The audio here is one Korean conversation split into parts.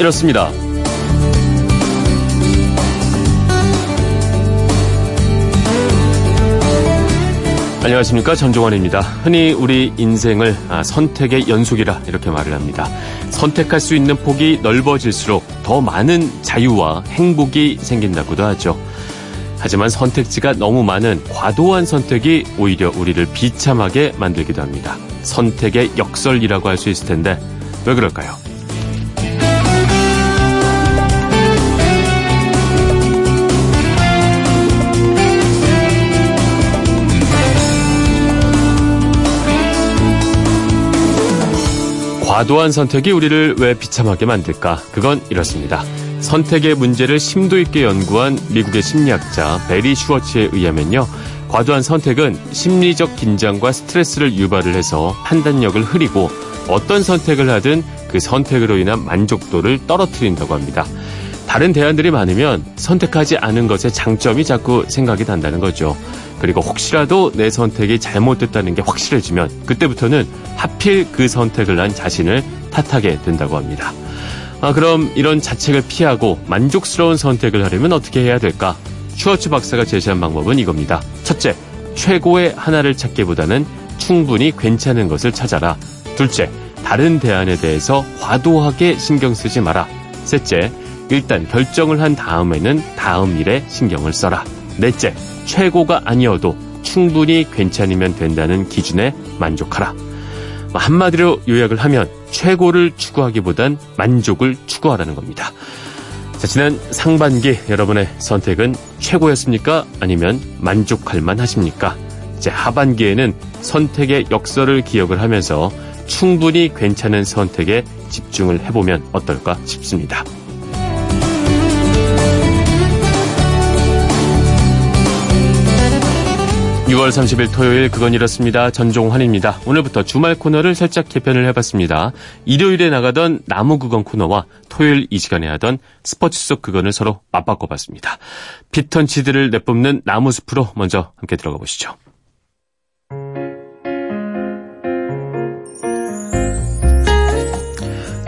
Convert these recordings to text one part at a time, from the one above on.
이렇습니다. 안녕하십니까 전종환입니다. 흔히 우리 인생을 아, 선택의 연속이라 이렇게 말을 합니다. 선택할 수 있는 폭이 넓어질수록 더 많은 자유와 행복이 생긴다고도 하죠. 하지만 선택지가 너무 많은 과도한 선택이 오히려 우리를 비참하게 만들기도 합니다. 선택의 역설이라고 할 수 있을 텐데 왜 그럴까요? 과도한 선택이 우리를 왜 비참하게 만들까? 그건 이렇습니다. 선택의 문제를 심도 있게 연구한 미국의 심리학자 베리 슈워츠에 의하면요. 과도한 선택은 심리적 긴장과 스트레스를 유발을 해서 판단력을 흐리고 어떤 선택을 하든 그 선택으로 인한 만족도를 떨어뜨린다고 합니다. 다른 대안들이 많으면 선택하지 않은 것의 장점이 자꾸 생각이 난다는 거죠. 그리고 혹시라도 내 선택이 잘못됐다는 게 확실해지면 그때부터는 하필 그 선택을 한 자신을 탓하게 된다고 합니다. 아, 그럼 이런 자책을 피하고 만족스러운 선택을 하려면 어떻게 해야 될까? 슈어츠 박사가 제시한 방법은 이겁니다. 첫째, 최고의 하나를 찾기보다는 충분히 괜찮은 것을 찾아라. 둘째, 다른 대안에 대해서 과도하게 신경 쓰지 마라. 셋째, 일단 결정을 한 다음에는 다음 일에 신경을 써라. 넷째, 최고가 아니어도 충분히 괜찮으면 된다는 기준에 만족하라. 한마디로 요약을 하면 최고를 추구하기보단 만족을 추구하라는 겁니다. 자, 지난 상반기 여러분의 선택은 최고였습니까? 아니면 만족할 만 하십니까? 이제 하반기에는 선택의 역설을 기억을 하면서 충분히 괜찮은 선택에 집중을 해보면 어떨까 싶습니다. 6월 30일 토요일 그건 이렇습니다. 전종환입니다. 오늘부터 주말 코너를 살짝 개편을 해봤습니다. 일요일에 나가던 나무 그건 코너와 토요일 이 시간에 하던 스포츠 속 그건을 서로 맞바꿔봤습니다. 피턴치드를 내뿜는 나무 숲으로 먼저 함께 들어가 보시죠.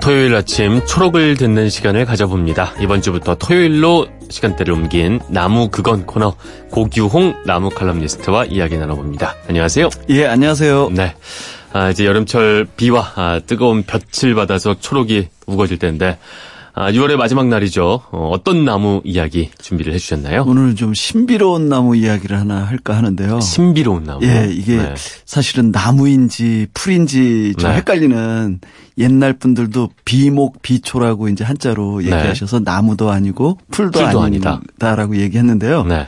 토요일 아침 초록을 듣는 시간을 가져봅니다. 이번 주부터 토요일로 시간대를 옮긴 나무 그건 코너 고규홍 나무 칼럼니스트와 이야기 나눠봅니다. 안녕하세요. 예, 안녕하세요. 네. 아, 이제 여름철 비와 아, 뜨거운 볕을 받아서 초록이 우거질 때인데 아, 6월의 마지막 날이죠. 어, 떤 나무 이야기 준비를 해주셨나요? 오늘은 좀 신비로운 나무 이야기를 하나 할까 하는데요. 신비로운 나무. 예, 이게 네. 사실은 나무인지 풀인지 좀 네. 헷갈리는 옛날 분들도 비목 비초라고 이제 한자로 네. 얘기하셔서 네. 나무도 아니고 풀도, 풀도 아니다라고 얘기했는데요. 네.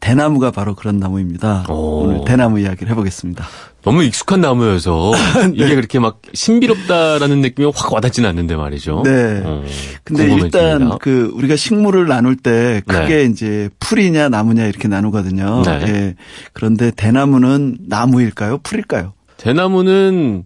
대나무가 바로 그런 나무입니다. 오. 오늘 대나무 이야기를 해보겠습니다. 너무 익숙한 나무여서 네. 이게 그렇게 막 신비롭다라는 느낌이 확 와닿지는 않는데 말이죠. 네. 어, 근데 일단 그 우리가 식물을 나눌 때 크게 네. 이제 풀이냐 나무냐 이렇게 나누거든요. 네. 예. 그런데 대나무는 나무일까요? 풀일까요? 대나무는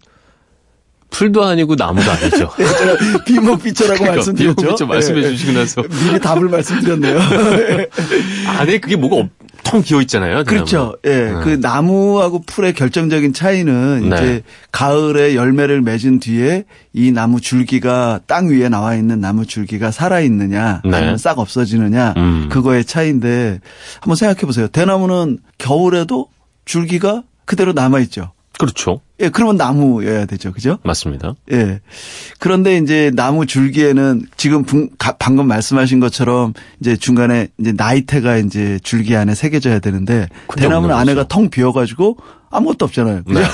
풀도 아니고 나무도 아니죠. 네, 제가 비모비처라고 그러니까, 말씀드렸죠. 비모비처 말씀해 네. 주시고 나서 미리 답을 말씀드렸네요. 안에 그게 뭐가 텅 비어 있잖아요. 그렇죠. 예. 네. 그 나무하고 풀의 결정적인 차이는 네. 이제 가을에 열매를 맺은 뒤에 이 나무 줄기가 땅 위에 나와 있는 나무 줄기가 살아 있느냐 네. 아니면 싹 없어지느냐 음. 그거의 차이인데 한번 생각해 보세요. 대나무는 겨울에도 줄기가 그대로 남아 있죠. 그렇죠. 예, 그러면 나무여야 되죠. 그죠? 맞습니다. 예. 그런데 이제 나무 줄기에는 지금 방금 말씀하신 것처럼 이제 중간에 이제 나이테가 이제 줄기 안에 새겨져야 되는데 대나무는 안에가 텅 비어 가지고 아무것도 없잖아요. 그죠? 네.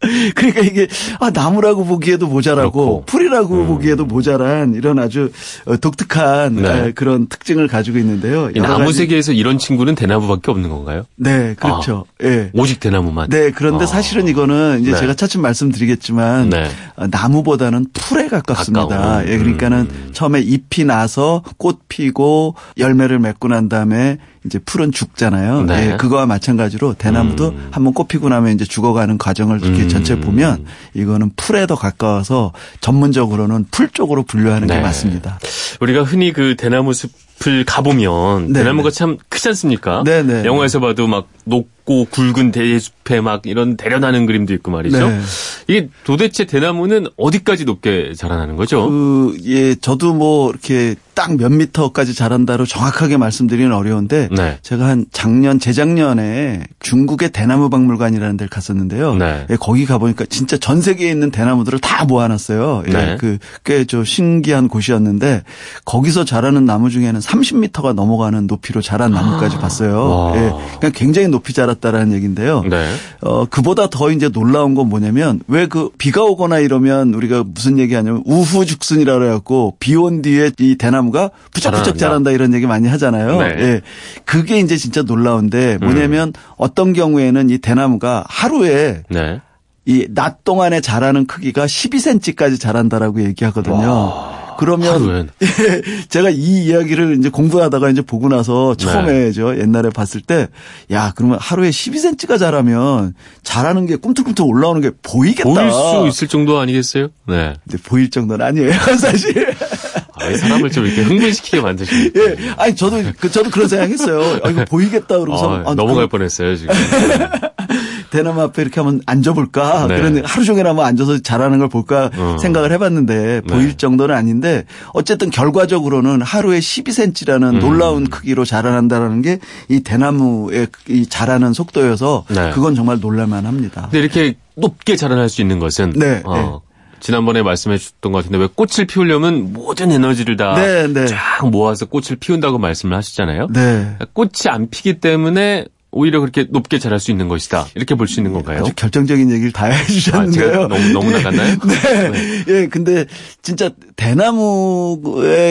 그러니까 이게 아 나무라고 보기에도 모자라고 그렇고. 풀이라고 음. 보기에도 모자란 이런 아주 어, 독특한 네. 아, 그런 특징을 가지고 있는데요. 나무 세계에서 이런 친구는 대나무밖에 없는 건가요? 네, 그렇죠. 아, 예. 오직 대나무만. 네, 그런데 아. 사실은 이거는 이제 네. 제가 차츰 말씀드리겠지만 네. 어, 나무보다는 풀에 가깝습니다. 가까워. 예, 그러니까는 음. 처음에 잎이 나서 꽃 피고 열매를 맺고 난 다음에 이제 풀은 죽잖아요. 네. 예, 그거와 마찬가지로 대나무도 음. 한번 꽃피고 나면 이제 죽어가는 과정을 이렇게 음. 전체 보면 이거는 풀에 더 가까워서 전문적으로는 풀 쪽으로 분류하는 네. 게 맞습니다. 우리가 흔히 그 대나무 숲을 가보면 네. 대나무가 참 크지 않습니까? 네네. 영화에서 봐도 막높 고 높고 굵은 대숲에 막 이런 대련하는 그림도 있고 말이죠. 네. 이게 도대체 대나무는 어디까지 높게 자라나는 거죠? 그, 예, 저도 뭐 이렇게 딱 몇 미터까지 자란다로 정확하게 말씀드리는 어려운데 네. 제가 한 작년 재작년에 중국의 대나무 박물관이라는 데를 갔었는데요. 네. 예, 거기 가보니까 진짜 전 세계에 있는 대나무들을 다 모아놨어요. 예, 네. 그꽤 좀 신기한 곳이었는데 거기서 자라는 나무 중에는 30미터가 넘어가는 높이로 자란 나무까지 아. 봤어요. 예, 그러니까 굉장히 높이 자 랐다라는 얘기인데요. 네. 어, 그보다 더 이제 놀라운 건 뭐냐면 왜 그 비가 오거나 이러면 우리가 무슨 얘기 하냐면 우후죽순이라 그래갖고 비 온 뒤에 이 대나무가 부쩍부쩍 자란다 이런 얘기 많이 하잖아요. 네. 예. 그게 이제 진짜 놀라운데 뭐냐면 음. 어떤 경우에는 이 대나무가 하루에 네. 이낮 동안에 자라는 크기가 12cm까지 자란다라고 얘기하거든요. 와. 그러면 하루엔. 제가 이 이야기를 이제 공부하다가 이제 보고 나서 처음에 네. 저 옛날에 봤을 때 야, 그러면 하루에 12cm가 자라면 자라는 게 꿈틀꿈틀 올라오는 게 보이겠다. 보일 수 있을 정도 아니겠어요? 네. 근데 보일 정도는 아니에요, 사실. 아, 사람을 좀 이렇게 흥분시키게 만드시네. 예. 아니, 저도, 그, 저도 그런 생각 했어요. 아, 이거 보이겠다. 그러고서. 아, 아, 넘어갈 그, 뻔했어요, 지금. 대나무 앞에 이렇게 한번 앉아볼까. 네. 그런 하루 종일 한번 앉아서 자라는 걸 볼까 어. 생각을 해봤는데 네. 보일 정도는 아닌데 어쨌든 결과적으로는 하루에 12cm라는 음. 놀라운 크기로 자라난다라는 게 이 대나무의 이 자라는 속도여서 네. 그건 정말 놀랄만 합니다. 근데 이렇게 높게 자라날 수 있는 것은 네. 어. 네. 지난번에 말씀해 주셨던 것 같은데 왜 꽃을 피우려면 모든 에너지를 다쫙 네, 네. 모아서 꽃을 피운다고 말씀을 하시잖아요. 네. 꽃이 안 피기 때문에 오히려 그렇게 높게 자랄 수 있는 것이다. 이렇게 볼 수 있는 건가요? 아주 결정적인 얘기를 다 해주셨는데요. 아, 너무, 너무 나갔나요? 네. 네. 예, 근데 진짜 대나무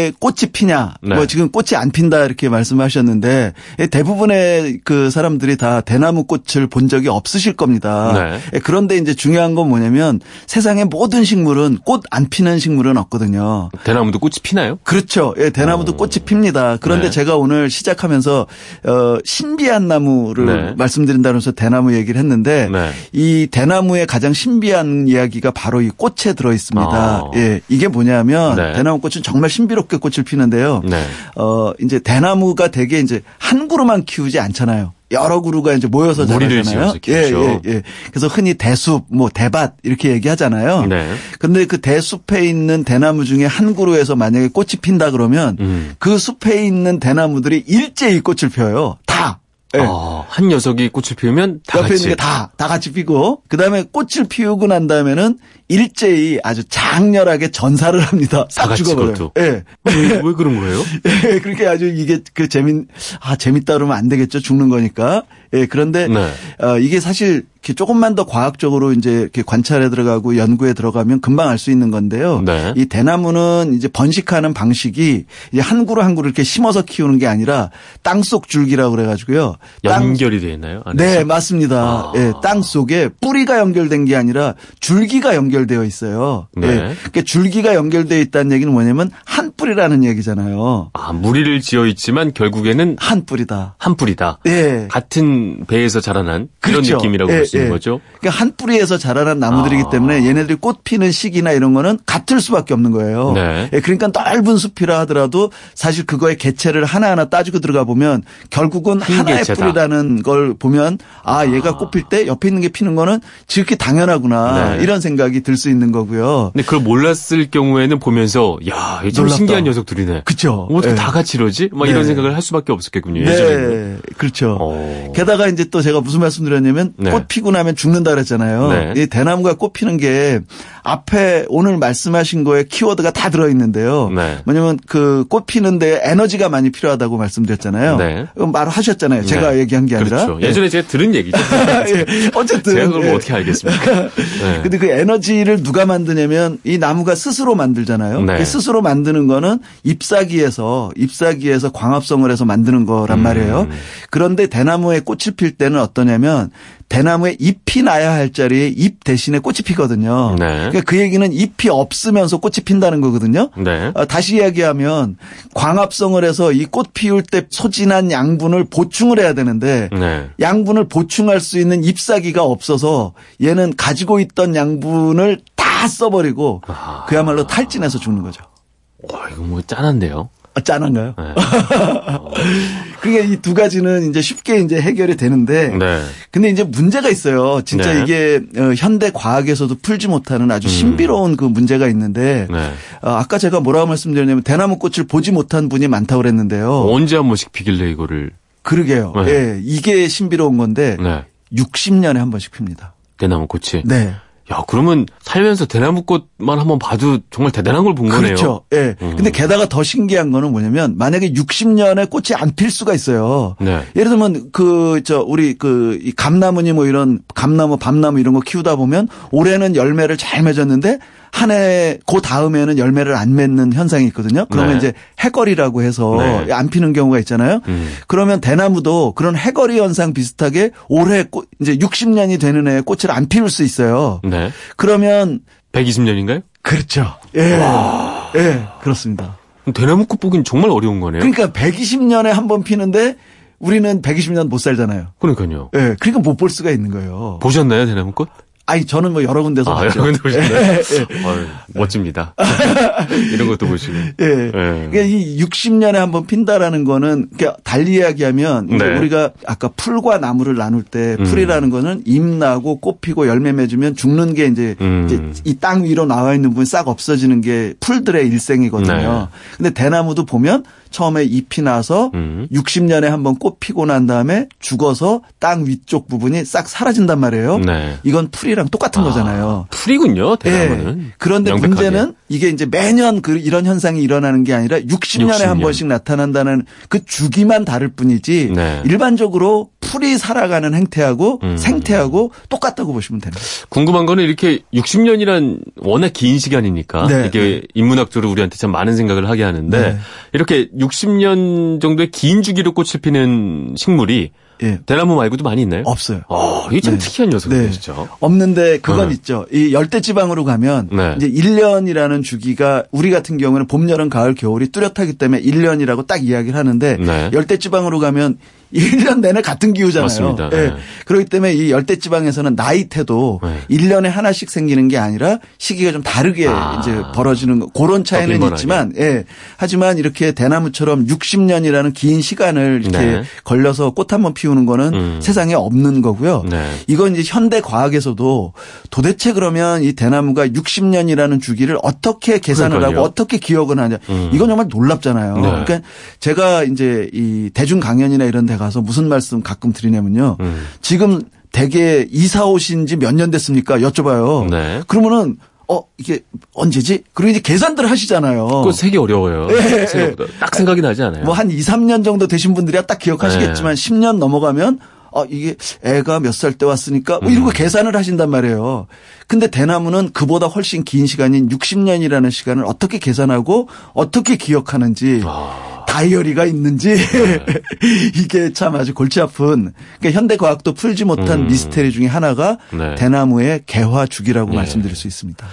에 꽃이 피냐, 네. 뭐 지금 꽃이 안 핀다 이렇게 말씀하셨는데 예, 대부분의 그 사람들이 다 대나무 꽃을 본 적이 없으실 겁니다. 네. 예, 그런데 이제 중요한 건 뭐냐면 세상의 모든 식물은 꽃 안 피는 식물은 없거든요. 대나무도 꽃이 피나요? 그렇죠. 예, 대나무도 오. 어. 꽃이 핍니다. 그런데 네. 제가 오늘 시작하면서 어, 신비한 나무 대나무를 네. 말씀드린다면서 대나무 얘기를 했는데 네. 이 대나무의 가장 신비한 이야기가 바로 이 꽃에 들어 있습니다. 아. 예, 이게 뭐냐면 네. 대나무 꽃은 정말 신비롭게 꽃을 피는데요. 네. 어 이제 대나무가 되게 이제 한 그루만 키우지 않잖아요. 여러 그루가 이제 모여서 자라잖아요. 예, 예, 예. 그래서 흔히 대숲, 뭐 대밭 이렇게 얘기하잖아요. 네. 근데 그 대숲에 있는 대나무 중에 한 그루에서 만약에 꽃이 핀다 그러면 음. 그 숲에 있는 대나무들이 일제히 꽃을 펴요. 다. 네. 어, 한 녀석이 꽃을 피우면 다 옆에 같이. 있는 게 다, 다 같이 피고, 그 다음에 꽃을 피우고 난 다음에는 일제히 아주 장렬하게 전사를 합니다. 싹 죽어버려요. 예. 네. 왜, 왜 그런 거예요? 예, 그렇게 아주 이게 그 재밌, 아, 재밌다 그러면 안 되겠죠. 죽는 거니까. 예, 그런데, 네. 어, 이게 사실 이렇게 조금만 더 과학적으로 이제 이렇게 관찰에 들어가고 연구에 들어가면 금방 알 수 있는 건데요. 네. 이 대나무는 이제 번식하는 방식이 이제 한 그루 한 그루 이렇게 심어서 키우는 게 아니라 땅속 줄기라고 그래가지고요. 연결이 되어 있나요? 안에서? 네, 맞습니다. 아. 예, 땅 속에 뿌리가 연결된 게 아니라 줄기가 연결되어 있어요. 네. 예, 그러니까 줄기가 연결되어 있다는 얘기는 뭐냐면 한 뿌리라는 얘기잖아요. 아, 무리를 지어 있지만 결국에는 한 뿌리다. 한 뿌리다. 예. 같은 배에서 자라난 그런 그렇죠. 느낌이라고 예, 볼 수 있는 예. 거죠. 그러니까 한 뿌리에서 자라난 나무들이기 아. 때문에 얘네들이 꽃 피는 시기나 이런 거는 같을 수밖에 없는 거예요. 네. 예, 그러니까 넓은 숲이라 하더라도 사실 그거의 개체를 하나하나 따지고 들어가 보면 결국은 하나의 개체다. 뿌리라는 걸 보면 아, 아. 얘가 꽃 필 때 옆에 있는 게 피는 거는 지극히 당연하구나 네. 이런 생각이 들 수 있는 거고요. 근데 그걸 몰랐을 경우에는 보면서 야, 좀 신기한 녀석들이네. 그렇죠. 어떻게 네. 다 같이 이러지? 막 이런 네. 생각을 할 수밖에 없었겠군요. 예전에는. 네, 그렇죠. 오. 어. 게다가 이제 또 제가 무슨 말씀드렸냐면 네. 꽃 피고 나면 죽는다 그랬잖아요. 네. 이 대나무가 꽃 피는 게 앞에 오늘 말씀하신 거에 키워드가 다 들어 있는데요. 네. 뭐냐면 그 꽃 피는데 에너지가 많이 필요하다고 말씀드렸잖아요. 네. 말하셨잖아요. 제가 네. 얘기한 게 아니라. 그렇죠. 예전에 제가 들은 얘기죠. 예. 어쨌든 제가 그걸 뭐 어떻게 알겠습니까? 네. 근데 그 에너지를 누가 만드냐면 이 나무가 스스로 만들잖아요. 네. 스스로 만드는 거는 잎사귀에서 잎사귀에서 광합성을 해서 만드는 거란 음. 말이에요. 그런데 대나무에 꽃 을필 때는 어떠냐면 대나무에 잎이 나야 할 자리에 잎 대신에 꽃이 피거든요. 네. 그러니까 그 얘기는 잎이 없으면서 꽃이 핀다는 거거든요. 네. 어, 다시 이야기하면 광합성을 해서 이 꽃 피울 때 소진한 양분을 보충을 해야 되는데 네. 양분을 보충할 수 있는 잎사귀가 없어서 얘는 가지고 있던 양분을 다 써버리고 아. 그야말로 탈진해서 죽는 거죠. 와, 이거 뭐 짠한데요? 아, 짠한가요? 네. 그게 이 두 가지는 이제 쉽게 이제 해결이 되는데. 네. 근데 이제 문제가 있어요. 진짜 네. 이게 어, 현대 과학에서도 풀지 못하는 아주 음. 신비로운 음. 그 문제가 있는데. 네. 어, 아까 제가 뭐라고 말씀드렸냐면 대나무 꽃을 보지 못한 분이 많다고 그랬는데요. 언제 한 번씩 피길래 이거를. 그러게요. 네. 예. 이게 신비로운 건데. 네. 60년에 한 번씩 핍니다. 대나무 꽃이. 네. 야, 그러면 살면서 대나무꽃만 한번 봐도 정말 대단한 걸 본 거네요. 그렇죠. 예. 네. 음. 근데 게다가 더 신기한 거는 뭐냐면 만약에 60년에 꽃이 안 필 수가 있어요. 네. 예를 들면 그 저 우리 그이 감나무니 뭐 이런 감나무, 밤나무 이런 거 키우다 보면 올해는 열매를 잘 맺었는데 한 해, 그 다음에는 열매를 안 맺는 현상이 있거든요. 그러면 네. 이제 해거리라고 해서 네. 안 피는 경우가 있잖아요. 음. 그러면 대나무도 그런 해거리 현상 비슷하게 올해 꽃, 이제 60년이 되는 해에 꽃을 안 피울 수 있어요. 네. 그러면 120년인가요? 그렇죠. 예. 와. 예, 그렇습니다. 대나무 꽃 보긴 정말 어려운 거네요. 그러니까 120년에 한 번 피는데 우리는 120년 못 살잖아요. 그러니까요. 예, 그러니까 못 볼 수가 있는 거예요. 보셨나요, 대나무꽃? 아니 저는 뭐 여러 군데서 아, 봤죠. 여러 군데 보셨나요? 예, 예. 어, 멋집니다. 이런 것도 보시고. 예. 예. 그러니까 이 60년에 한번 핀다라는 거는 그러니까 달리 이야기하면 네. 우리가 아까 풀과 나무를 나눌 때 음. 풀이라는 거는 잎 나고 꽃 피고 열매 맺으면 죽는 게 이제, 음. 이제 이 땅 위로 나와 있는 부분이 싹 없어지는 게 풀들의 일생이거든요. 네. 근데 대나무도 보면 처음에 잎이 나서 음. 60년에 한번 꽃 피고 난 다음에 죽어서 땅 위쪽 부분이 싹 사라진단 말이에요. 네. 이건 풀이 랑 똑같은 아, 거잖아요. 풀이군요. 대나무는. 네. 그런데 명백하게. 문제는 이게 이제 매년 그 이런 현상이 일어나는 게 아니라 60년에 60년. 한 번씩 나타난다는 그 주기만 다를 뿐이지 네. 일반적으로 풀이 살아가는 행태하고 음. 생태하고 똑같다고 보시면 됩니다. 궁금한 거는 이렇게 60년이란 워낙 긴 시간이니까 네. 이게 인문학적으로 우리한테 참 많은 생각을 하게 하는데 네. 이렇게 60년 정도의 긴 주기로 꽃을 피는 식물이 예. 대나무 말고도 많이 있나요? 없어요. 아, 이게 참 네. 특이한 녀석이네, 네. 진짜. 없는데 그건 네. 있죠. 이 열대 지방으로 가면 네. 이제 1년이라는 주기가 우리 같은 경우는 봄, 여름, 가을, 겨울이 뚜렷하기 때문에 1년이라고 딱 이야기를 하는데 네. 열대 지방으로 가면 1년 내내 같은 기후잖아요. 맞습니다. 네. 네. 그렇기 때문에 이 열대 지방에서는 나이테도 네. 1년에 하나씩 생기는 게 아니라 시기가 좀 다르게 아. 이제 벌어지는 그런 차이는 있지만 예. 하지만 이렇게 대나무처럼 60년이라는 긴 시간을 이렇게 네. 걸려서 꽃 한 번 피우는 거는 음. 세상에 없는 거고요. 네. 이건 이제 현대 과학에서도 도대체 그러면 이 대나무가 60년이라는 주기를 어떻게 계산을 그러니까요. 하고 어떻게 기억을 하냐. 음. 이건 정말 놀랍잖아요. 네. 그러니까 제가 이제 이 대중 강연이나 이런 데 가서 무슨 말씀 가끔 드리냐면요. 음. 지금 대개 이사 오신 지 몇 년 됐습니까? 여쭤봐요. 네. 그러면은 어, 이게 언제지? 그리고 이제 계산들 하시잖아요. 그거 세기 어려워요. 네. 생각보다. 딱 생각이 나지 않아요. 뭐 한 2, 3년 정도 되신 분들이야 딱 기억하시겠지만 네. 10년 넘어가면 어, 이게 애가 몇 살 때 왔으니까 뭐 이러고 음. 계산을 하신단 말이에요. 근데 대나무는 그보다 훨씬 긴 시간인 60년이라는 시간을 어떻게 계산하고 어떻게 기억하는지 아. 다이어리가 있는지 네. 이게 참 아주 골치 아픈 그러니까 현대 과학도 풀지 못한 음. 미스테리 중에 하나가 네. 대나무의 개화 주기라고 네. 말씀드릴 수 있습니다.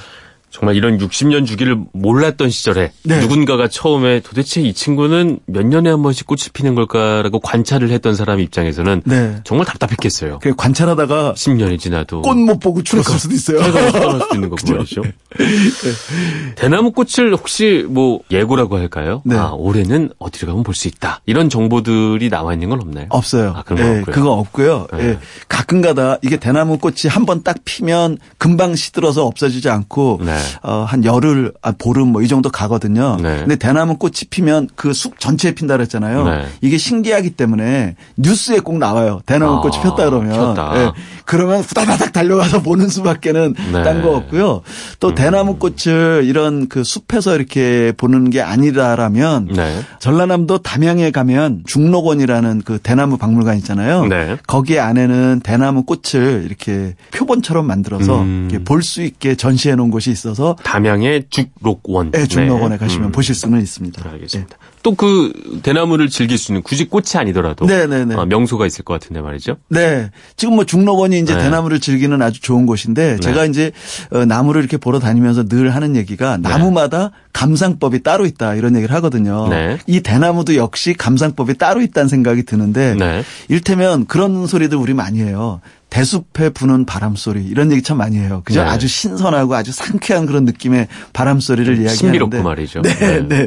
정말 이런 60년 주기를 몰랐던 시절에 네. 누군가가 처음에 도대체 이 친구는 몇 년에 한 번씩 꽃이 피는 걸까라고 관찰을 했던 사람 입장에서는 네. 정말 답답했겠어요. 그 관찰하다가 10년이 지나도 꽃 못 보고 추락할 수도 있어요. 떠날 수도 있는 거고 말이죠. 네. 대나무 꽃을 혹시 뭐 예고라고 할까요? 네. 아 올해는 어디로 가면 볼 수 있다. 이런 정보들이 나와 있는 건 없나요? 없어요. 아, 그런 거 네, 없고요. 그거 없고요. 네. 예. 가끔가다 이게 대나무 꽃이 한 번 딱 피면 금방 시들어서 없어지지 않고 네. 어, 한 열흘, 아, 보름 뭐 이 정도 가거든요. 네. 근데 대나무 꽃이 피면 그 숲 전체에 핀다 그랬잖아요. 네. 이게 신기하기 때문에 뉴스에 꼭 나와요. 대나무 꽃이 아, 폈다 그러면. 폈다. 네. 그러면 후다다닥 달려가서 보는 수밖에는 네. 딴거 없고요. 또 음. 대나무 꽃을 이런 그 숲에서 이렇게 보는 게 아니라라면 네. 전라남도 담양에 가면 중록원이라는 그 대나무 박물관 있잖아요. 네. 거기 안에는 대나무 꽃을 이렇게 표본처럼 만들어서 음. 볼수 있게 전시해 놓은 곳이 있어서 담양의 죽록원. 네, 죽록원에 네. 가시면 음. 보실 수는 있습니다. 알겠습니다. 네. 또그 대나무를 즐길 수 있는 굳이 꽃이 아니더라도 네네네. 어, 명소가 있을 것 같은데 말이죠. 네. 지금 뭐 중록원이 이제 네. 대나무를 즐기는 아주 좋은 곳인데 네. 제가 이제 어, 나무를 이렇게 보러 다니면서 늘 하는 얘기가 네. 나무마다 감상법이 따로 있다 이런 얘기를 하거든요. 네. 이 대나무도 역시 감상법이 따로 있다는 생각이 드는데 네. 일테면 그런 소리들 우리 많이 해요. 대숲에 부는 바람 소리 이런 얘기 참 많이 해요. 그죠? 네. 아주 신선하고 아주 상쾌한 그런 느낌의 바람 소리를 이야기하는데 신비롭고 말이죠. 네, 네.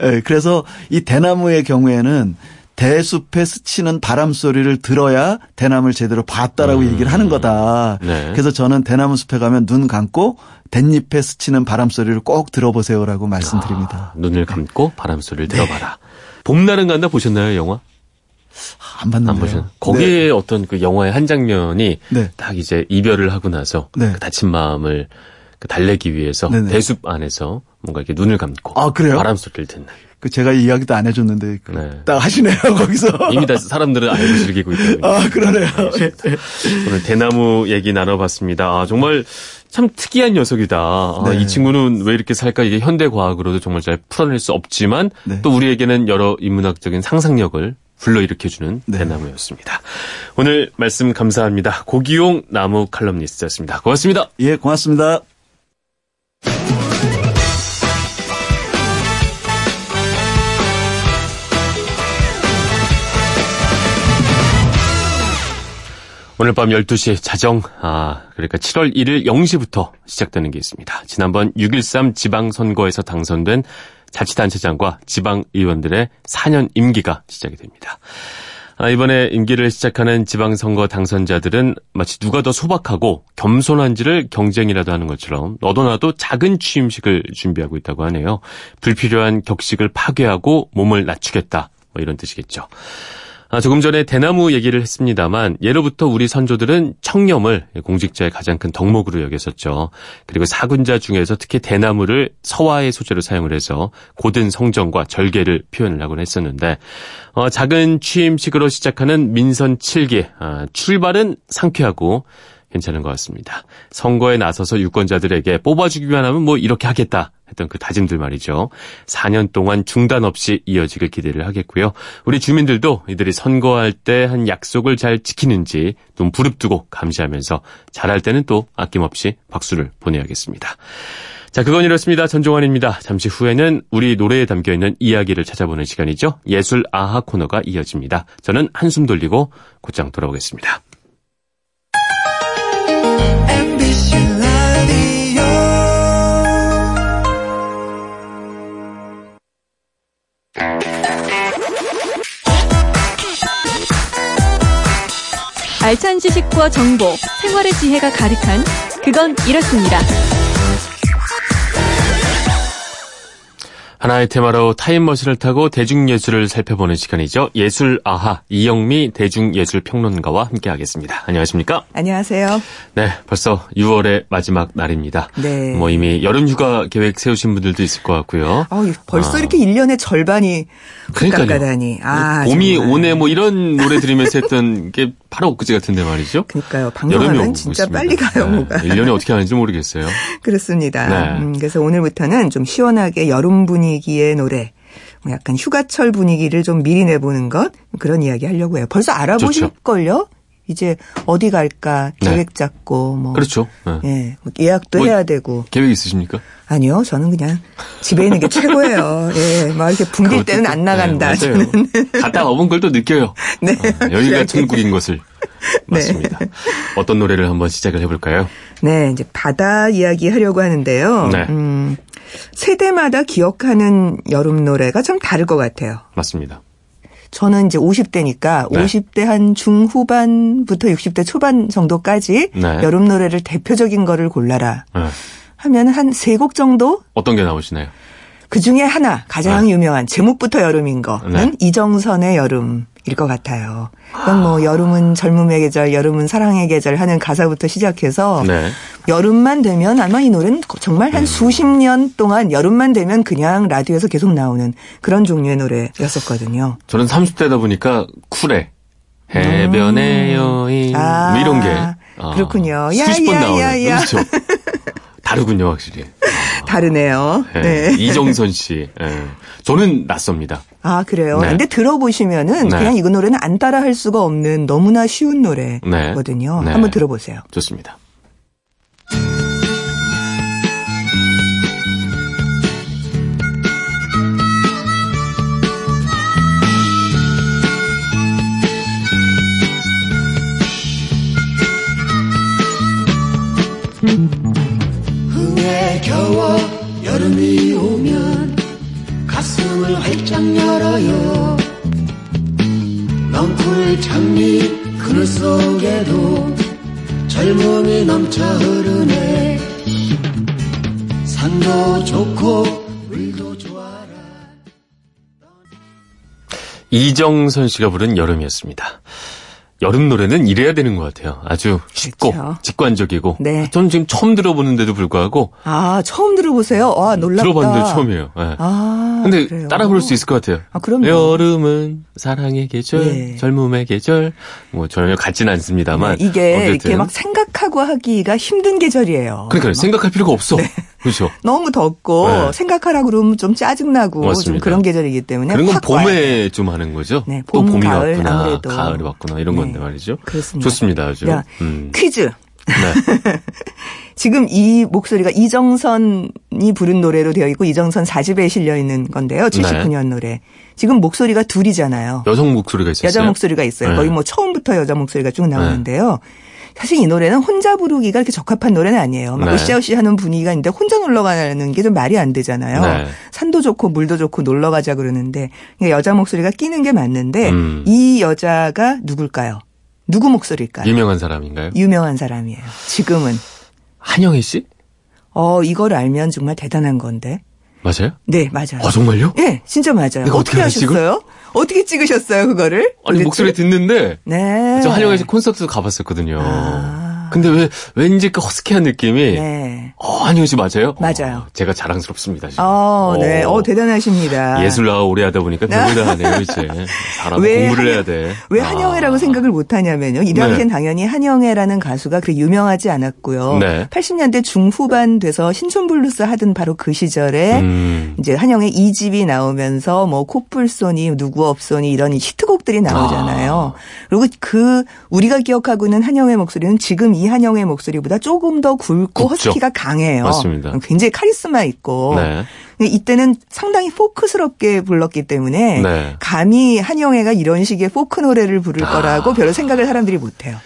네. 그래서 이 대나무의 경우에는 대숲에 스치는 바람 소리를 들어야 대나무를 제대로 봤다라고 음. 얘기를 하는 거다. 네. 그래서 저는 대나무 숲에 가면 눈 감고 댄잎에 스치는 바람 소리를 꼭 들어보세요라고 말씀드립니다. 아, 눈을 감고 바람 소리를 네. 들어봐라. 봄날은 간다 보셨나요, 영화? 안 봤는데요. 안. 거기에 네. 어떤 그 영화의 한 장면이 네. 딱 이제 이별을 하고 나서 네. 그 다친 마음을 그 달래기 위해서 네네. 대숲 안에서 뭔가 이렇게 눈을 감고 아, 그래요? 바람 소리를 듣는. 그 제가 이야기도 안 해줬는데 그 네. 딱 하시네요 거기서 이미 다 사람들은 알고 즐기고 있거든요. 아 그러네요. 오늘 대나무 얘기 나눠봤습니다. 아 정말 참 특이한 녀석이다. 아, 네. 아, 이 친구는 왜 이렇게 살까 이게 현대 과학으로도 정말 잘 풀어낼 수 없지만 네. 또 우리에게는 여러 인문학적인 상상력을 불러일으켜주는 네. 대나무였습니다. 오늘 말씀 감사합니다. 고기용 나무 칼럼니스트였습니다. 고맙습니다. 예, 고맙습니다. 오늘 밤 12시 자정, 아, 그러니까 7월 1일 0시부터 시작되는 게 있습니다. 지난번 6.13 지방선거에서 당선된 자치단체장과 지방의원들의 4년 임기가 시작이 됩니다. 아, 이번에 임기를 시작하는 지방선거 당선자들은 마치 누가 더 소박하고 겸손한지를 경쟁이라도 하는 것처럼 너도나도 작은 취임식을 준비하고 있다고 하네요. 불필요한 격식을 파괴하고 몸을 낮추겠다. 뭐 이런 뜻이겠죠. 아, 조금 전에 대나무 얘기를 했습니다만 예로부터 우리 선조들은 청렴을 공직자의 가장 큰 덕목으로 여겼었죠. 그리고 사군자 중에서 특히 대나무를 서화의 소재로 사용을 해서 고든 성정과 절개를 표현을 하곤 했었는데 어, 작은 취임식으로 시작하는 민선 7기 아, 출발은 상쾌하고 괜찮은 것 같습니다. 선거에 나서서 유권자들에게 뽑아주기만 하면 뭐 이렇게 하겠다 했던 그 다짐들 말이죠. 4년 동안 중단 없이 이어지길 기대를 하겠고요. 우리 주민들도 이들이 선거할 때 한 약속을 잘 지키는지 좀 부릅뜨고 감시하면서 잘할 때는 또 아낌없이 박수를 보내야겠습니다. 자, 그건 이렇습니다. 전종환입니다. 잠시 후에는 우리 노래에 담겨 있는 이야기를 찾아보는 시간이죠. 예술 아하 코너가 이어집니다. 저는 한숨 돌리고 곧장 돌아오겠습니다. 알찬 지식과 정보, 생활의 지혜가 가득한 그건 이렇습니다. 하나의 테마로 타임머신을 타고 대중예술을 살펴보는 시간이죠. 예술 아하 이영미 대중예술평론가와 함께하겠습니다. 안녕하십니까? 안녕하세요. 네, 벌써 6월의 마지막 날입니다. 네. 뭐 이미 여름 휴가 계획 세우신 분들도 있을 것 같고요. 어, 벌써 아. 이렇게 1년의 절반이 그러니까요. 아, 봄이 정말. 오네 뭐 이런 노래 들으면서 했던 게 바로 엊그제 같은데 말이죠. 그러니까요. 방송하면 진짜 있습니다. 빨리 가요. 네. 뭐가. 1년이 어떻게 하는지 모르겠어요. 그렇습니다. 네. 음, 그래서 오늘부터는 좀 시원하게 여름 분위 기의 노래 뭐 약간 휴가철 분위기를 좀 미리 내보는 것 그런 이야기 하려고 해요. 벌써 알아보실걸요? 이제 어디 갈까 네. 계획 잡고 뭐 그렇죠. 네. 예, 뭐 예약도 뭐 해야 되고 계획 있으십니까? 아니요, 저는 그냥 집에 있는 게 최고예요. 예, 막 이렇게 붕길 때는 안 나간다. 네, 저는 갔다 오은 걸또 느껴요. 네, 어, 여기가 천국인 것을 네. 맞습니다. 어떤 노래를 한번 시작을 해볼까요? 네, 이제 바다 이야기 하려고 하는데요. 네. 음, 세대마다 기억하는 여름 노래가 좀 다를 것 같아요. 맞습니다. 저는 이제 50대니까 네. 50대 한 중후반부터 60대 초반 정도까지 네. 여름 노래를 대표적인 거를 골라라. 네. 하면 한 세 곡 정도? 어떤 게 나오시나요? 그 중에 하나 가장 네. 유명한 제목부터 여름인 거는 네. 이정선의 여름. 일것 같아요. 그건 뭐 여름은 젊음의 계절, 여름은 사랑의 계절 하는 가사부터 시작해서 네. 여름만 되면 아마 이 노래는 정말 한 음. 수십 년 동안 여름만 되면 그냥 라디오에서 계속 나오는 그런 종류의 노래였었거든요. 저는 30대다 보니까 쿨해. 해변의 음. 여인 아, 뭐 이런 게 아, 그렇군요. 나오는 그렇죠. 다르군요, 확실히. 다르네요. 네. 네. 이정선 씨. 네. 저는 낯섭니다. 아, 그래요? 네. 근데 들어보시면은 네. 그냥 이 노래는 안 따라 할 수가 없는 너무나 쉬운 노래거든요. 네. 한번 들어보세요. 좋습니다. 이정선 씨가 부른 여름이었습니다. 여름 노래는 이래야 되는 것 같아요. 아주 쉽고 그렇죠. 직관적이고. 네. 저는 지금 처음 들어보는데도 불구하고. 아 처음 들어보세요? 와 놀랍다. 들어봤는데 처음이에요. 네. 아 근데 그래요? 따라 부를 수 있을 것 같아요. 아 그럼 여름은 사랑의 계절, 네. 젊음의 계절. 뭐 전혀 같진 않습니다만. 네, 이게 어쨌든. 이렇게 막 생각하고 하기가 힘든 계절이에요. 그러니까 생각할 필요가 없어. 네. 그렇죠. 너무 덥고 네. 생각하라 그러면 좀 짜증나고 맞습니다. 좀 그런 계절이기 때문에 그런 건 봄에 좀 하는 거죠. 네, 봄, 또 봄이 가을, 왔구나, 아무래도. 가을이 왔구나 이런 네. 건데 말이죠. 그렇습니다. 좋습니다, 아주. 야, 음. 퀴즈. 네. 지금 이 목소리가 이정선이 부른 노래로 되어 있고 이정선 4집에 실려 있는 건데요. 79년 네. 노래. 지금 목소리가 둘이잖아요. 여성 목소리가 있어요. 여자 목소리가 있어요. 네. 거의 뭐 처음부터 여자 목소리가 쭉 나오는데요. 네. 사실 이 노래는 혼자 부르기가 그렇게 적합한 노래는 아니에요. 막 네. 으쌰으쌰 하는 분위기가 있는데 혼자 놀러 가는 게 좀 말이 안 되잖아요. 네. 산도 좋고 물도 좋고 놀러 가자 그러는데 그러니까 여자 목소리가 끼는 게 맞는데 음. 이 여자가 누굴까요? 누구 목소리일까요? 유명한 사람인가요? 유명한 사람이에요. 지금은. 한영애 씨? 어, 이걸 알면 정말 대단한 건데. 맞아요? 네, 맞아요. 아, 정말요? 네, 진짜 맞아요. 어떻게, 어떻게 하셨어요? 어떻게 찍으셨어요, 그거를? 아니, 도대체? 목소리 듣는데. 네. 저 한영애 씨 콘서트 가봤었거든요. 아. 근데 왜 왠지 그 허스키한 느낌이 네. 어, 한효 씨 맞아요? 맞아요. 어, 제가 자랑스럽습니다. 지금. 어, 네. 어, 대단하십니다. 예술가 오래 하다 보니까 대단하네요, 이제. 사람 공부를 해야 돼. 왜 한영애라고 아. 생각을 못 하냐면요. 이 당시엔 네. 당연히 한영애라는 가수가 그렇게 유명하지 않았고요. 네. 80년대 중후반 돼서 신촌블루스 하던 바로 그 시절에 음. 이제 한영애 2집이 나오면서 뭐 코뿔소니 누구 없소니 이런 히트곡들이 나오잖아요. 아. 그리고 그 우리가 기억하고 있는 한영애 목소리는 지금 이한영의 목소리보다 조금 더 굵고 굵죠. 허스키가 강해요. 맞습니다. 굉장히 카리스마 있고. 네. 이때는 상당히 포크스럽게 불렀기 때문에 네. 감히 한영애가 이런 식의 포크 노래를 부를 아. 거라고 별로 생각을 사람들이 못해요.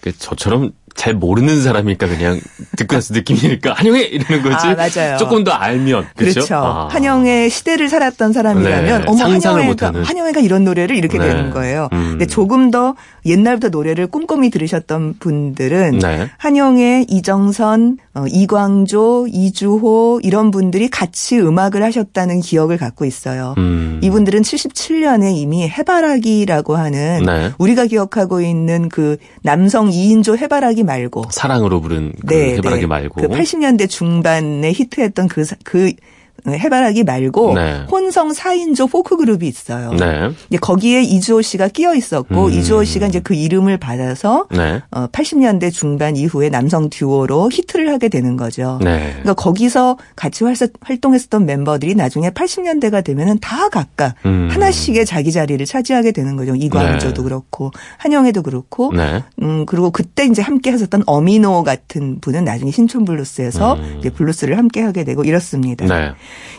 그 저처럼 잘 모르는 사람이니까 그냥 듣고 나서 느낌이니까 한영애 이러는 거지. 아, 맞아요. 조금 더 알면 그렇죠. 그렇죠. 아. 한영애 시대를 살았던 사람이라면 네. 어머 한영애가 한영애가 이런 노래를 이렇게 네. 되는 거예요. 음. 근데 조금 더 옛날부터 노래를 꼼꼼히 들으셨던 분들은 네. 한영애, 이정선, 어, 이광조, 이주호 이런 분들이 같이 음악을 하셨다는 기억을 갖고 있어요. 음. 이분들은 77년에 이미 해바라기라고 하는 네. 우리가 기억하고 있는 그 남성 2인조 해바라기 말고 사랑으로 부른 그 네, 해바라기 네. 말고 그 80년대 중반에 히트했던 그그 그 해바라기 말고 네. 혼성 4인조 포크 그룹이 있어요. 네. 이제 거기에 이주호 씨가 끼어 있었고 음. 이주호 씨가 이제 그 이름을 받아서 네. 어, 80년대 중반 이후에 남성 듀오로 히트를 하게 되는 거죠. 네. 그러니까 거기서 같이 활동했었던 멤버들이 나중에 80년대가 되면은 다 각각 음. 하나씩의 자기 자리를 차지하게 되는 거죠. 이광조도 네. 그렇고 한영애도 그렇고 네. 음 그리고 그때 이제 함께 하셨던 엄인호 같은 분은 나중에 신촌 블루스에서 음. 블루스를 함께 하게 되고 이렇습니다.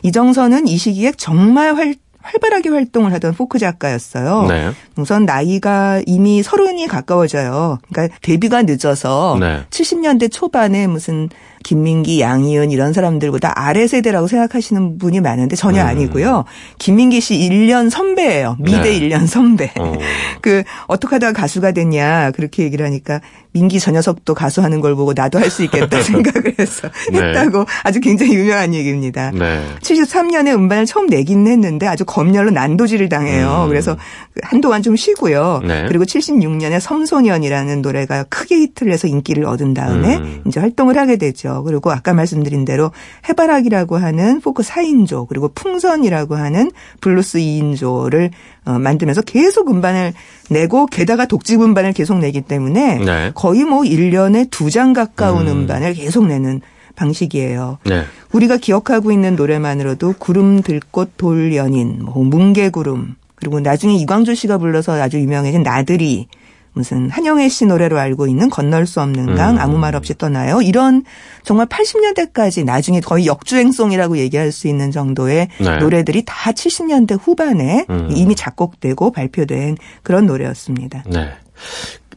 네. 이정선은 이 시기에 정말 활, 활발하게 활동을 하던 포크 작가였어요. 네. 우선 나이가 이미 서른이 가까워져요. 그러니까 데뷔가 늦어서 네. 70년대 초반에 무슨 김민기, 양희은 이런 사람들보다 아래 세대라고 생각하시는 분이 많은데 전혀 음. 아니고요. 김민기 씨 1년 선배예요. 미대 네. 1년 선배. 어. 그 어떻게 하다가 가수가 됐냐 그렇게 얘기를 하니까 민기 저 녀석도 가수하는 걸 보고 나도 할 수 있겠다 생각을 해서 네. 했다고 아주 굉장히 유명한 얘기입니다. 네. 73년에 음반을 처음 내긴 했는데 아주 검열로 난도질을 당해요. 음. 그래서 한동안 좀 쉬고요. 네. 그리고 76년에 섬소년이라는 노래가 크게 히트를 해서 인기를 얻은 다음에 음. 이제 활동을 하게 되죠. 그리고 아까 말씀드린 대로 해바라기라고 하는 포크 4인조 그리고 풍선이라고 하는 블루스 2인조를 어, 만들면서 계속 음반을 내고 게다가 독집 음반을 계속 내기 때문에 네. 거의 뭐 1년에 두 장 가까운 음. 반을 계속 내는 방식이에요. 네. 우리가 기억하고 있는 노래만으로도 구름 들꽃 돌 연인, 뭐 뭉게구름 그리고 나중에 이광조 씨가 불러서 아주 유명해진 나들이 무슨 한영애 씨 노래로 알고 있는 건널 수 없는 강 음. 아무 말 없이 떠나요. 이런 정말 80년대까지 나중에 거의 역주행송이라고 얘기할 수 있는 정도의 네. 노래들이 다 70년대 후반에 음. 이미 작곡되고 발표된 그런 노래였습니다. 네.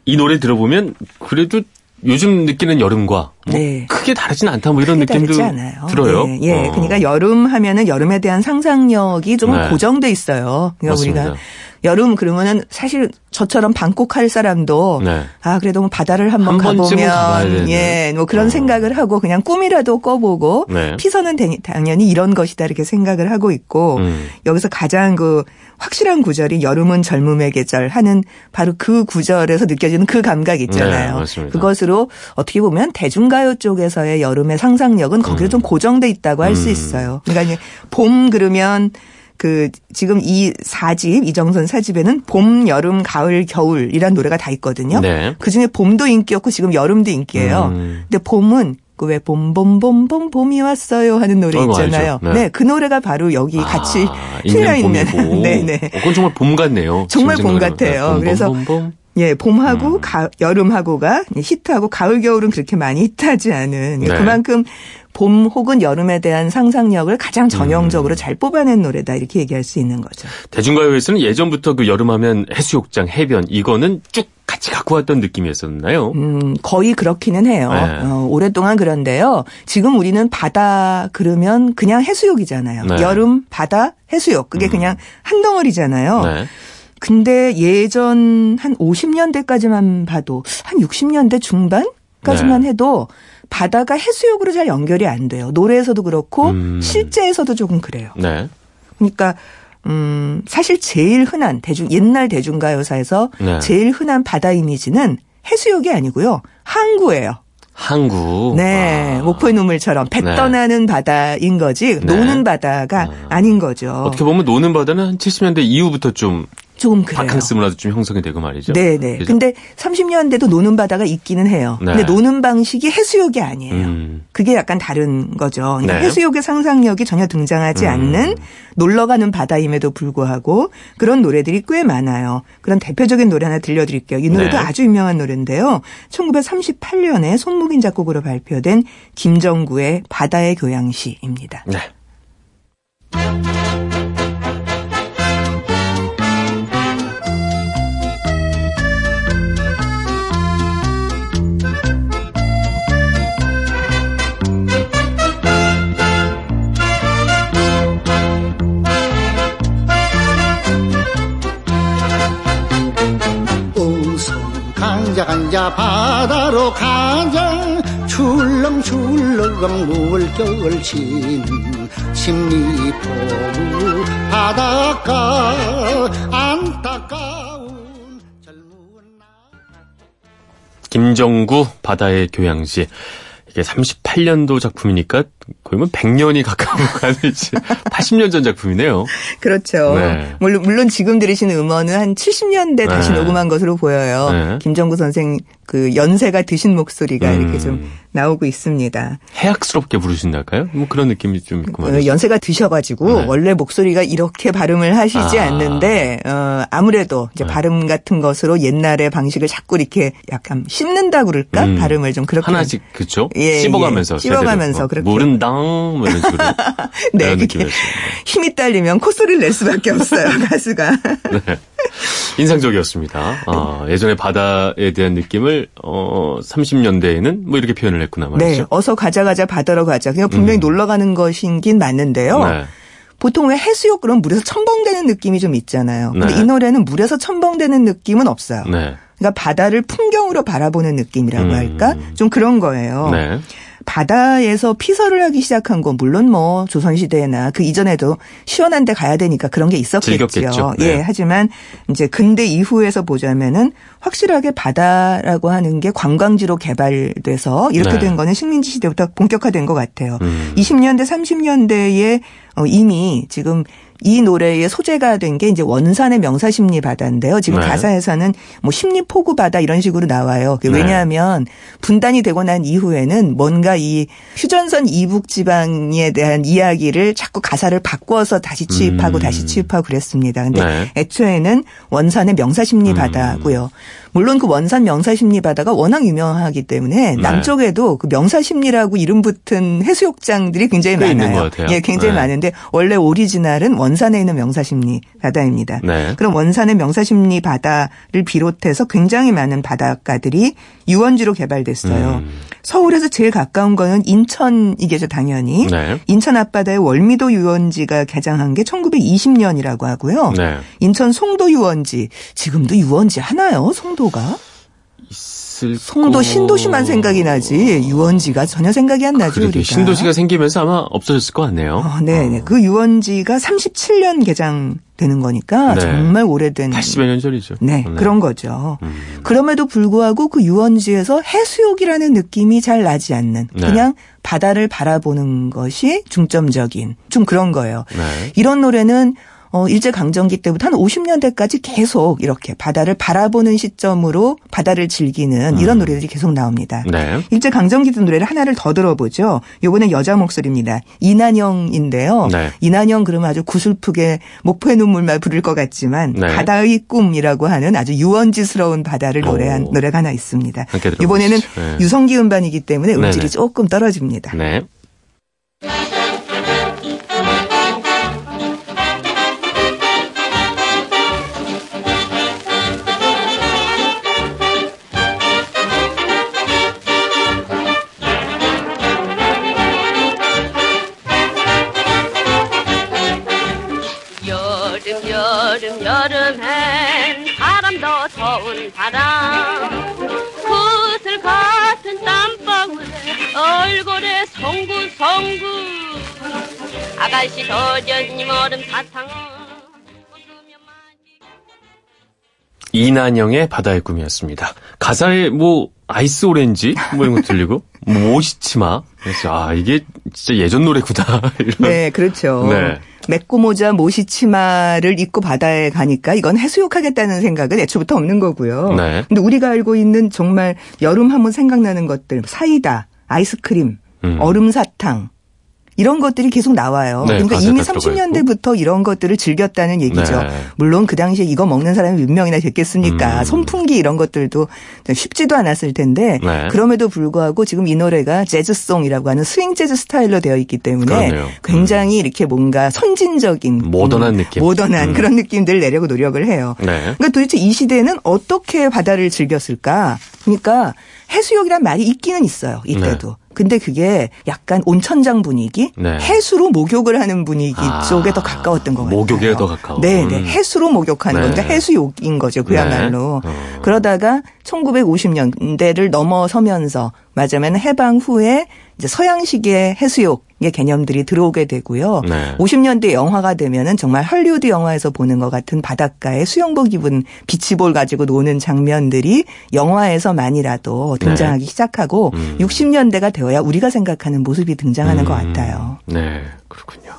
이 노래 들어보면 그래도 요즘 느끼는 여름과 뭐 네. 크게 다르진 않다 뭐 이런 느낌도 들어요. 네. 예, 어. 그러니까 여름 하면은 여름에 대한 상상력이 좀 네. 고정돼 있어요. 그러니까 맞습니다. 우리가 여름 그러면은 사실 저처럼 방콕할 사람도 네. 아 그래도 뭐 바다를 한번 한 가보면 예뭐 그런 어. 생각을 하고 그냥 꿈이라도 꿔보고 네. 피서는 당연히 이런 것이다 이렇게 생각을 하고 있고 음. 여기서 가장 그 확실한 구절이 여름은 젊음의 계절 하는 바로 그 구절에서 느껴지는 그 감각 있잖아요. 네, 그것으로 어떻게 보면 대중가요 쪽에서의 여름의 상상력은 거기에 음. 좀 고정돼 있다고 할수 음. 있어요. 그러니까 봄 그러면 그 지금 이 4집 이정선 4집에는 봄, 여름, 가을, 겨울이란 노래가 다 있거든요. 네. 그중에 봄도 인기였고 지금 여름도 인기예요. 음. 근데 봄은 그왜 봄봄봄봄 봄이 왔어요 하는 노래 있잖아요. 네. 네. 그 노래가 바로 여기 아, 같이 실려 있는. 네 네. 어, 그건 정말 봄 같네요. 정말 봄 같아요. 봄, 그래서 봄, 봄, 예, 봄하고 음. 가, 여름하고가 히트하고 가을 겨울은 그렇게 많이 히트하지 않은 네. 그만큼 봄 혹은 여름에 대한 상상력을 가장 전형적으로 음. 잘 뽑아낸 노래다 이렇게 얘기할 수 있는 거죠. 대중가요에서는 예전부터 그 여름하면 해수욕장, 해변 이거는 쭉 같이 갖고 왔던 느낌이었었나요? 음, 거의 그렇기는 해요. 네. 어, 오랫동안 그런데요. 지금 우리는 바다 그러면 그냥 해수욕이잖아요. 네. 여름, 바다, 해수욕. 그게 음. 그냥 한 덩어리잖아요. 네. 근데 예전 한 50년대까지만 봐도 한 60년대 중반까지만 네. 해도 바다가 해수욕으로 잘 연결이 안 돼요. 노래에서도 그렇고 음. 실제에서도 조금 그래요. 네. 그러니까 음, 사실 제일 흔한 대중 옛날 대중가요사에서 네. 제일 흔한 바다 이미지는 해수욕이 아니고요. 항구예요. 항구. 네. 아. 목포의 눈물처럼 배 네. 떠나는 바다인 거지 네. 노는 바다가 아. 닌 거죠. 어떻게 보면 노는 바다는 한 70년대 이후부터 좀 조금 그래요. 바캉스 문화도 좀 형성이 되고 말이죠. 네네. 그죠? 근데 30년대도 노는 바다가 있기는 해요. 네. 근데 노는 방식이 해수욕이 아니에요. 음. 그게 약간 다른 거죠. 그러니까 네. 해수욕의 상상력이 전혀 등장하지 음. 않는 놀러 가는 바다임에도 불구하고 그런 노래들이 꽤 많아요. 그런 대표적인 노래 하나 들려드릴게요. 이 노래도 네. 아주 유명한 노래인데요. 1938년에 손목인 작곡으로 발표된 김정구의 바다의 교양시입니다. 네. 앉아 바다로 가자. 출렁출렁 물결친 십리포구 바닷가. 안타까운 젊은 김정구 바다의 교양시 이게 38년도 작품이니까 거의 뭐 100년이 가까운 가는 80년 전 작품이네요. 그렇죠. 네. 물론, 물론 지금 들으시는 음원은 한 70년대 다시 네. 녹음한 것으로 보여요. 네. 김정구 선생 그 연세가 드신 목소리가 음. 이렇게 좀 나오고 있습니다. 해악스럽게 부르신달까요? 뭐 그런 느낌이 좀 있고. 어, 연세가 드셔가지고 네. 원래 목소리가 이렇게 발음을 하시지 아. 않는데 어, 아무래도 이제 네. 발음 같은 것으로 옛날의 방식을 자꾸 이렇게 약간 씹는다 그럴까 음. 발음을 좀 그렇게 하나씩 그렇죠. 예, 씹어가면서 예. 씹어가면서 어, 그렇게 모른당 뭐 이런 식으로 네, 그게 힘이 딸리면 콧소리를 낼 수밖에 없어요 가수가. 네. 인상적이었습니다. 아, 예전에 바다에 대한 느낌을 어 30년대에는 뭐 이렇게 표현을 했구나 말이죠. 네, 어서 가자 가자 바다로 가자. 그냥 분명히 음. 놀러 가는 것이긴 맞는데요. 네. 보통 왜 해수욕 그럼 물에서 첨벙대는 느낌이 좀 있잖아요. 근데 네. 이 노래는 물에서 첨벙대는 느낌은 없어요. 네. 그러니까 바다를 풍경으로 바라보는 느낌이라고 음. 할까? 좀 그런 거예요. 네. 바다에서 피서를 하기 시작한 건 물론 뭐 조선시대나 그 이전에도 시원한 데 가야 되니까 그런 게 있었겠죠. 네. 예. 하지만 이제 근대 이후에서 보자면은 확실하게 바다라고 하는 게 관광지로 개발돼서 이렇게 네. 된 거는 식민지 시대부터 본격화된 것 같아요. 음. 20년대, 30년대에 어, 이미 지금 이 노래의 소재가 된 게 이제 원산의 명사심리 바다인데요. 지금 네. 가사에서는 뭐 심리 포구 바다 이런 식으로 나와요. 네. 왜냐하면 분단이 되고 난 이후에는 뭔가 이 휴전선 이북 지방에 대한 이야기를 자꾸 가사를 바꿔서 다시 취입하고 음. 다시 취입하고 그랬습니다. 근데 네. 애초에는 원산의 명사십리 음. 바다고요. 물론 그 원산 명사십리 바다가 워낙 유명하기 때문에 네. 남쪽에도 그 명사십리라고 이름 붙은 해수욕장들이 굉장히 많아요. 예, 굉장히 네. 많은데 원래 오리지널은 원산에 있는 명사십리 바다입니다. 네. 그럼 원산의 명사십리 바다를 비롯해서 굉장히 많은 바닷가들이 유원지로 개발됐어요. 음. 서울에서 제일 가까운 거는 인천이겠죠, 당연히. 네. 인천 앞바다에 월미도 유원지가 개장한 게 1920년이라고 하고요. 네. 인천 송도 유원지 지금도 유원지 하나요, 송도 가? 있을 송도 신도시만 생각이 나지 유원지가 전혀 생각이 안 나죠. 우리가. 신도시가 생기면서 아마 없어졌을 것 같네요. 어, 네, 네. 그 유원지가 37년 개장되는 거니까 네. 정말 오래된 80여 년 전이죠. 네, 네. 그런 거죠. 음. 그럼에도 불구하고 그 유원지에서 해수욕이라는 느낌이 잘 나지 않는 네. 그냥 바다를 바라보는 것이 중점적인 좀 그런 거예요. 네. 이런 노래는 어, 일제강점기 때부터 한 50년대까지 계속 이렇게 바다를 바라보는 시점으로 바다를 즐기는 이런 음. 노래들이 계속 나옵니다. 네. 일제강점기 때 노래를 하나를 더 들어보죠. 요번엔 여자 목소리입니다. 이난영인데요. 네. 이난영 그러면 아주 구슬프게 목포의 눈물만 부를 것 같지만 네. 바다의 꿈이라고 하는 아주 유원지스러운 바다를 노래한 오. 노래가 하나 있습니다. 이번에는 네. 유성기 음반이기 때문에 음질이 조금 떨어집니다. 네. 더운 바람 구슬 같은 땀방울에 얼굴에 송구 송구 아가씨 도련님 얼음 사탕 이난영의 바다의 꿈이었습니다. 가사에 뭐 아이스 오렌지 뭐 이런 거 들리고 뭐 오시치마 그래서 아 이게 진짜 예전 노래구나. 이런. 네, 그렇죠. 네. 메꼬모자 모시치마를 입고 바다에 가니까 이건 해수욕하겠다는 생각은 애초부터 없는 거고요. 네. 근데 우리가 알고 있는 정말 여름 하면 생각나는 것들 사이다, 아이스크림, 음. 얼음 사탕, 이런 것들이 계속 나와요. 네, 그러니까 이미 30년대부터 이런 것들을 즐겼다는 얘기죠. 네. 물론 그 당시에 이거 먹는 사람이 몇 명이나 됐겠습니까? 음. 선풍기 이런 것들도 쉽지도 않았을 텐데 네. 그럼에도 불구하고 지금 이 노래가 재즈송이라고 하는 스윙 재즈 스타일로 되어 있기 때문에 그러네요. 굉장히 음. 이렇게 뭔가 선진적인 모던한 음, 느낌, 모던한 음. 그런 느낌들 내려고 노력을 해요. 네. 그러니까 도대체 이 시대는 어떻게 바다를 즐겼을까? 그러니까 해수욕이란 말이 있기는 있어요. 이때도. 네. 근데 그게 약간 온천장 분위기, 네. 해수로 목욕을 하는 분위기 아, 쪽에 더 가까웠던 것 같아요. 목욕에 더 가까워. 네, 네. 음. 해수로 목욕하는 네. 거니까 해수욕인 거죠. 그야말로. 네. 어. 그러다가 1950년대를 넘어서면서 맞으면 해방 후에 이제 서양식의 해수욕의 개념들이 들어오게 되고요. 네. 50년대 영화가 되면은 정말 헐리우드 영화에서 보는 것 같은 바닷가에 수영복 입은 비치볼 가지고 노는 장면들이 영화에서만이라도 등장하기 네. 시작하고 음. 60년대가 되어야 우리가 생각하는 모습이 등장하는 음. 것 같아요. 네, 그렇군요.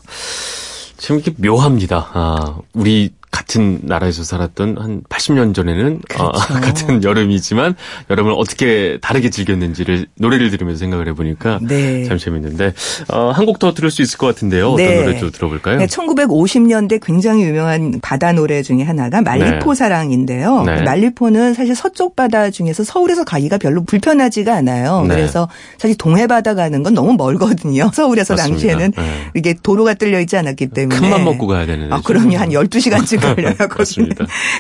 지금 이렇게 묘합니다. 아, 우리 같은 나라에서 살았던 한 80년 전에는 어, 그렇죠. 어, 같은 여름이지만 여름을 어떻게 다르게 즐겼는지를 노래를 들으면서 생각을 해보니까 네. 참 재밌는데 어, 한곡 더 들을 수 있을 것 같은데요. 어떤 네. 노래 좀 들어볼까요? 네, 1950년대 굉장히 유명한 바다 노래 중에 하나가 말리포 네. 사랑인데요. 네. 말리포는 사실 서쪽 바다 중에서 서울에서 가기가 별로 불편하지가 않아요. 네. 그래서 사실 동해 바다 가는 건 너무 멀거든요. 서울에서 맞습니다. 당시에는 이게 도로가 뚫려 있지 않았기 때문에 큰맘 먹고 가야 되는. 아, 그럼요. 한 12시간쯤 걸려요. 거기는.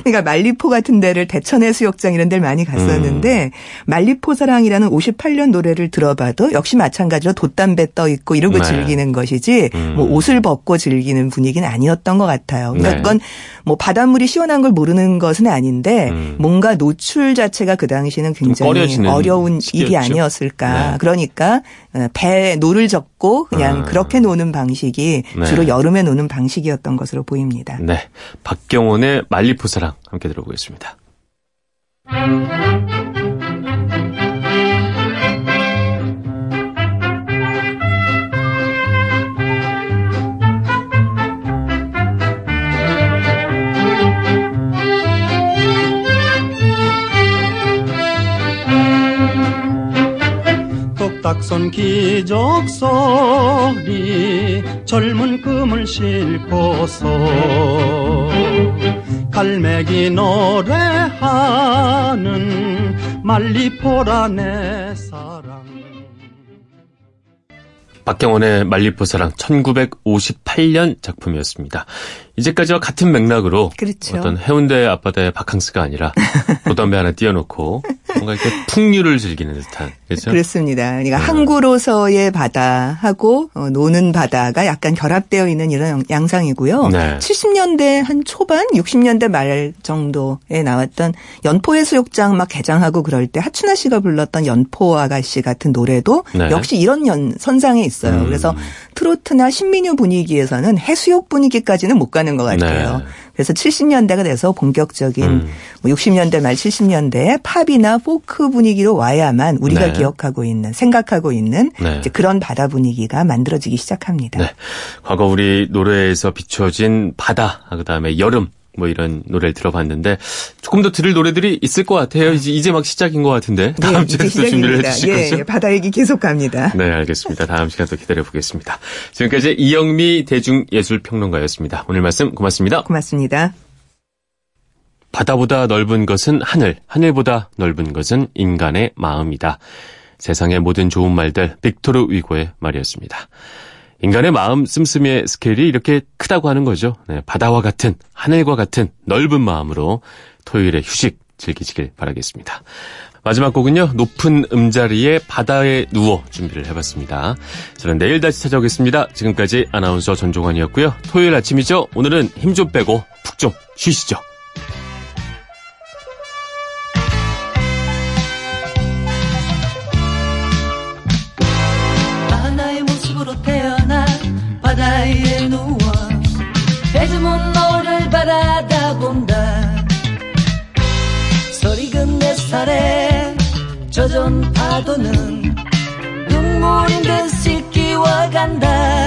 그러니까 말리포 같은 데를 대천 해 수욕장 이런 데를 많이 갔었는데 음. 말리포 사랑이라는 58년 노래를 들어봐도 역시 마찬가지로 돛담배 떠 있고 이러고 네. 즐기는 것이지 음. 뭐 옷을 벗고 즐기는 분위기는 아니었던 것 같아요. 그러니까 네. 그건 뭐 바닷물이 시원한 걸 모르는 것은 아닌데 음. 뭔가 노출 자체가 그 당시는 굉장히 어려운 시기였죠. 일이 아니었을까. 네. 그러니까 어, 배 노를 젓고 그냥 음. 그렇게 노는 방식이 네. 주로 여름에 노는 방식이었던 것으로 보입니다. 네. 박경원의 만리포 사랑 함께 들어보겠습니다. 딱선 기적소리 젊은 꿈을 싣고서. 갈매기 노래하는 말리포라 내 사랑 박경원의 말리포 사랑 1958년 작품이었습니다. 이제까지와 같은 맥락으로 그렇죠. 어떤 해운대 앞바다의 바캉스가 아니라 보담배 하나 띄워놓고 뭔가 이렇게 풍류를 즐기는 듯한 그렇죠? 그렇습니다. 그러니까 네. 항구로서의 바다하고 어, 노는 바다가 약간 결합되어 있는 이런 양상이고요. 네. 70년대 한 초반, 60년대 말 정도에 나왔던 연포해수욕장 막 개장하고 그럴 때 하춘아 씨가 불렀던 연포 아가씨 같은 노래도 네. 역시 이런 연, 선상에 있 어요. 음. 그래서 트로트나 신민요 분위기에서는 해수욕 분위기까지는 못 가는 것 같아요. 네. 그래서 70년대가 돼서 본격적인 음. 60년대 뭐말 70년대 팝이나 포크 분위기로 와야만 우리가 네. 기억하고 있는 생각하고 있는 네. 그런 바다 분위기가 만들어지기 시작합니다. 네. 과거 우리 노래에서 비춰진 바다 그다음에 여름 뭐 이런 노래를 들어봤는데 조금 더 들을 노래들이 있을 것 같아요. 이제, 이제 막 시작인 것 같은데 네, 다음 네, 주에 또 준비를 해주실 예, 거죠? 바다 얘기 계속 갑니다. 네, 알겠습니다. 다음 시간 또 기다려 보겠습니다. 지금까지 이영미 대중예술평론가였습니다. 오늘 말씀 고맙습니다. 고맙습니다. 바다보다 넓은 것은 하늘, 하늘보다 넓은 것은 인간의 마음이다. 세상의 모든 좋은 말들 빅토르 위고의 말이었습니다. 인간의 마음 씀씀이의 스케일이 이렇게 크다고 하는 거죠. 네, 바다와 같은 하늘과 같은 넓은 마음으로 토요일에 휴식 즐기시길 바라겠습니다. 마지막 곡은요. 높은 음자리에 바다에 누워 준비를 해봤습니다. 저는 내일 다시 찾아오겠습니다. 지금까지 아나운서 전종환이었고요. 토요일 아침이죠. 오늘은 힘 좀 빼고 푹 좀 쉬시죠. 파도는 눈물인 듯 씻기와 간다